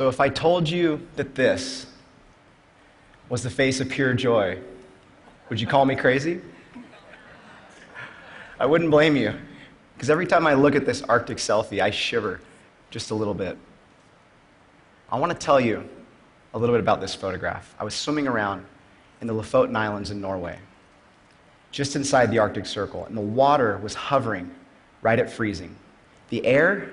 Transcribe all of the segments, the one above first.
So, if I told you that this was the face of pure joy, would you call me crazy? I wouldn't blame you, because every time I look at this Arctic selfie, I shiver just a little bit. I want to tell you a little bit about this photograph. I was swimming around in the Lofoten Islands in Norway, just inside the Arctic Circle, and the water was hovering right at freezing. The air,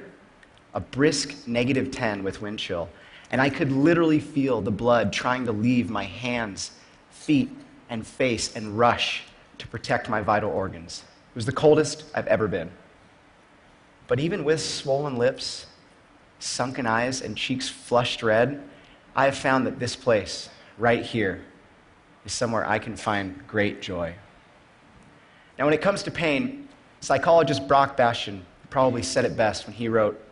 a brisk negative 10 with wind chill, and I could literally feel the blood trying to leave my hands, feet, and face and rush to protect my vital organs. It was the coldest I've ever been. But even with swollen lips, sunken eyes, and cheeks flushed red, I have found that this place, right here, is somewhere I can find great joy. Now, when it comes to pain, psychologist Brock Bastian probably said it best when he wrote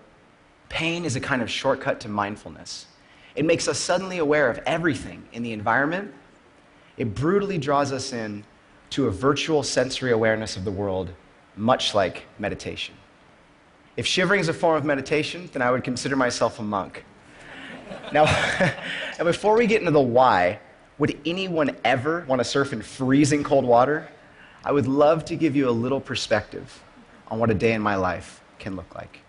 Pain is a kind of shortcut to mindfulness. It makes us suddenly aware of everything in the environment. It brutally draws us in to a virtual sensory awareness of the world, much like meditation. If shivering is a form of meditation, then I would consider myself a monk. Now, and before we get into the why, would anyone ever want to surf in freezing cold water? I would love to give you a little perspective on what a day in my life can look like.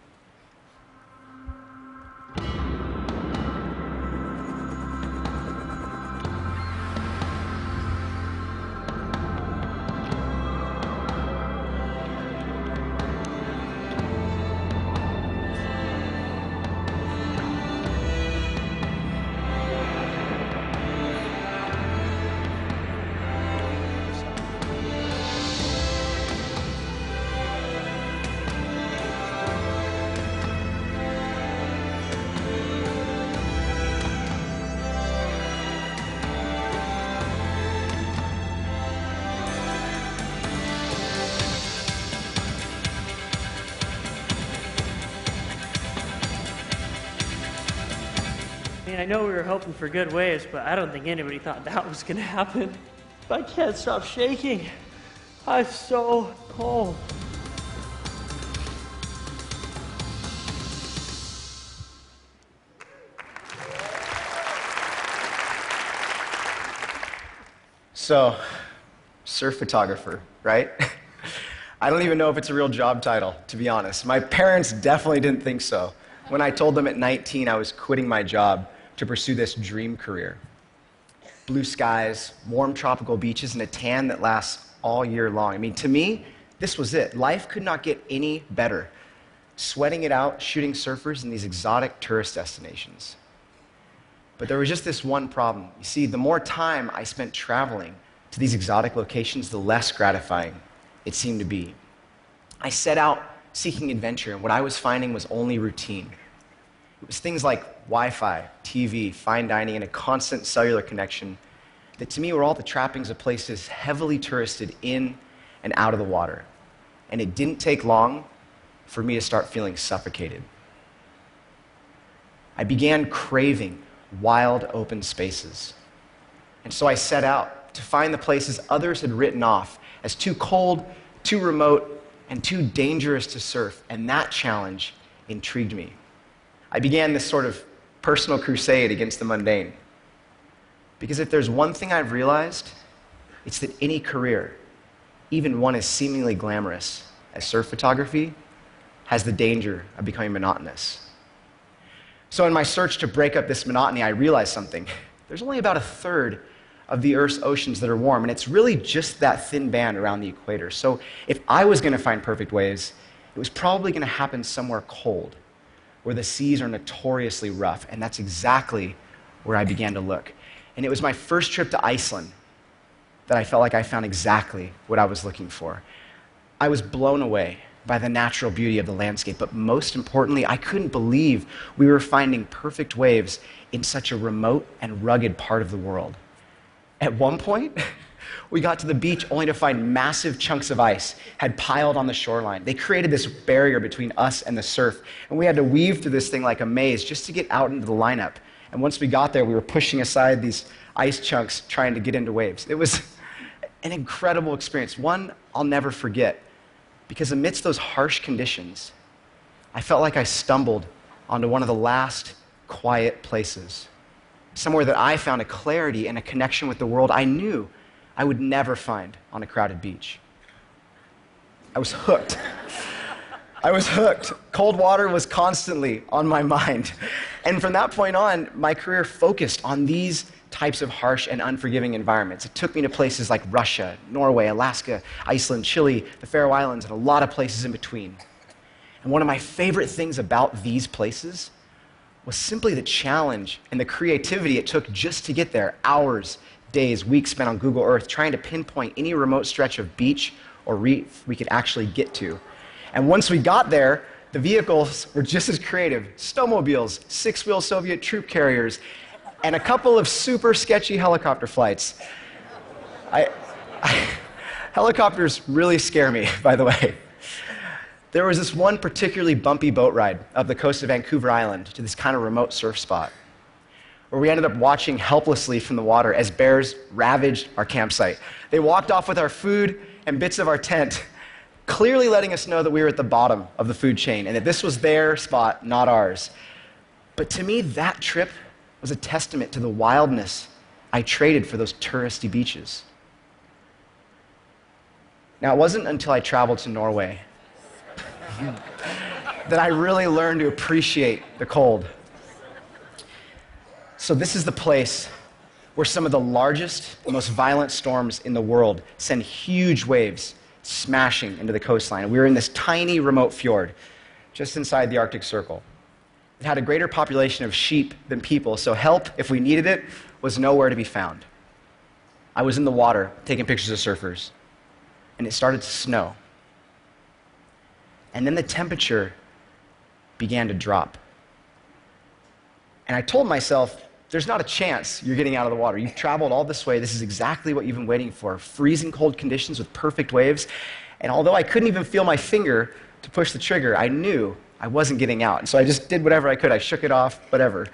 I mean, I know we were hoping for good waves, but I don't think anybody thought that was going to happen. I can't stop shaking. I'm so cold. So, surf photographer, right? I don't even know if it's a real job title, to be honest. My parents definitely didn't think so when I told them at 19 I was quitting my job to pursue this dream career. Blue skies, warm tropical beaches, and a tan that lasts all year long. I mean, to me, this was it. Life could not get any better. Sweating it out, shooting surfers in these exotic tourist destinations. But there was just this one problem. You see, the more time I spent traveling to these exotic locations, the less gratifying it seemed to be. I set out seeking adventure, and what I was finding was only routine. It was things like Wi Fi, TV, fine dining, and a constant cellular connection that to me were all the trappings of places heavily touristed in and out of the water. And it didn't take long for me to start feeling suffocated. I began craving wild open spaces. And so I set out to find the places others had written off as too cold, too remote, and too dangerous to surf. And that challenge intrigued me. I began this sort of personal crusade against the mundane. Because if there's one thing I've realized, it's that any career, even one as seemingly glamorous as surf photography, has the danger of becoming monotonous. So, in my search to break up this monotony, I realized something. There's only about a third of the Earth's oceans that are warm, and it's really just that thin band around the equator. So, if I was going to find perfect waves, it was probably going to happen somewhere cold, where the seas are notoriously rough, and that's exactly where I began to look. And it was my first trip to Iceland that I felt like I found exactly what I was looking for. I was blown away by the natural beauty of the landscape, but most importantly, I couldn't believe we were finding perfect waves in such a remote and rugged part of the world. At one point, we got to the beach only to find massive chunks of ice had piled on the shoreline. They created this barrier between us and the surf, and we had to weave through this thing like a maze just to get out into the lineup. And once we got there, we were pushing aside these ice chunks trying to get into waves. It was an incredible experience, one I'll never forget. Because amidst those harsh conditions, I felt like I stumbled onto one of the last quiet places. Somewhere that I found a clarity and a connection with the world I knew I would never find on a crowded beach. I was hooked. I was hooked. Cold water was constantly on my mind. And from that point on, my career focused on these types of harsh and unforgiving environments. It took me to places like Russia, Norway, Alaska, Iceland, Chile, the Faroe Islands, and a lot of places in between. And one of my favorite things about these places was simply the challenge and the creativity it took just to get there hours, days, weeks spent on Google Earth trying to pinpoint any remote stretch of beach or reef we could actually get to. And once we got there, the vehicles were just as creative snowmobiles, six wheel Soviet troop carriers, and a couple of super sketchy helicopter flights. I, I, helicopters really scare me, by the way. There was this one particularly bumpy boat ride up the coast of Vancouver Island to this kind of remote surf spot, where we ended up watching helplessly from the water as bears ravaged our campsite. They walked off with our food and bits of our tent clearly letting us know that we were at the bottom of the food chain and that this was their spot, not ours. But to me, that trip was a testament to the wildness I traded for those touristy beaches. Now, it wasn't until I traveled to Norway that I really learned to appreciate the cold. So, this is the place where some of the largest, most violent storms in the world send huge waves smashing into the coastline. We were in this tiny remote fjord just inside the Arctic Circle. It had a greater population of sheep than people, so help, if we needed it, was nowhere to be found. I was in the water taking pictures of surfers, and it started to snow. And then the temperature began to drop. And I told myself, there's not a chance you're getting out of the water. You've traveled all this way. This is exactly what you've been waiting for freezing cold conditions with perfect waves. And although I couldn't even feel my finger to push the trigger, I knew I wasn't getting out. And so I just did whatever I could. I shook it off, whatever.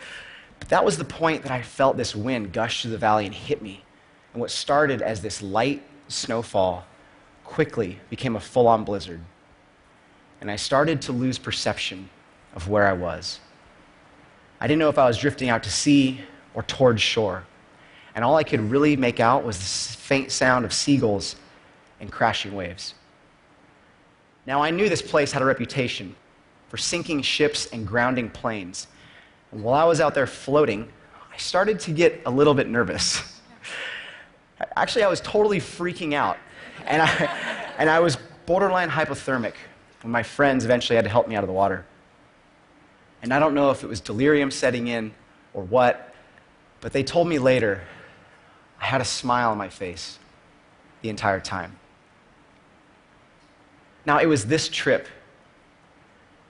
But that was the point that I felt this wind gush through the valley and hit me. And what started as this light snowfall quickly became a full on blizzard. And I started to lose perception of where I was. I didn't know if I was drifting out to sea or towards shore. And all I could really make out was the faint sound of seagulls and crashing waves. Now, I knew this place had a reputation for sinking ships and grounding planes. And while I was out there floating, I started to get a little bit nervous. Actually, I was totally freaking out. And I, and I was borderline hypothermic when my friends eventually had to help me out of the water. And I don't know if it was delirium setting in or what, but they told me later I had a smile on my face the entire time. Now, it was this trip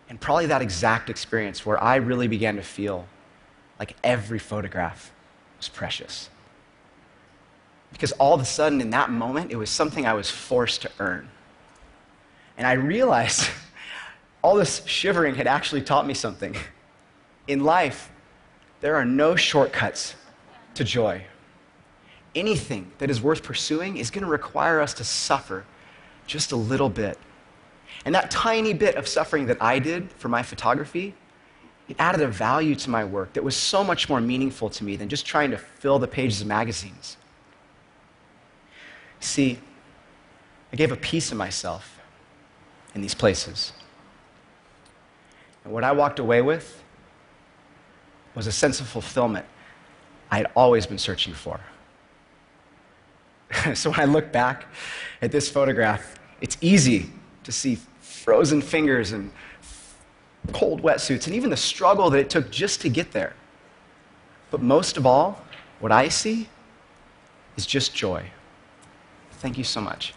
and probably that exact experience where I really began to feel like every photograph was precious. Because all of a sudden, in that moment, it was something I was forced to earn. And I realized all this shivering had actually taught me something. In life, there are no shortcuts to joy. Anything that is worth pursuing is going to require us to suffer just a little bit. And that tiny bit of suffering that I did for my photography, it added a value to my work that was so much more meaningful to me than just trying to fill the pages of magazines. See, I gave a piece of myself in these places. And what I walked away with was a sense of fulfillment I had always been searching for. so when I look back at this photograph, it's easy to see frozen fingers and cold wetsuits and even the struggle that it took just to get there. But most of all, what I see is just joy. Thank you so much.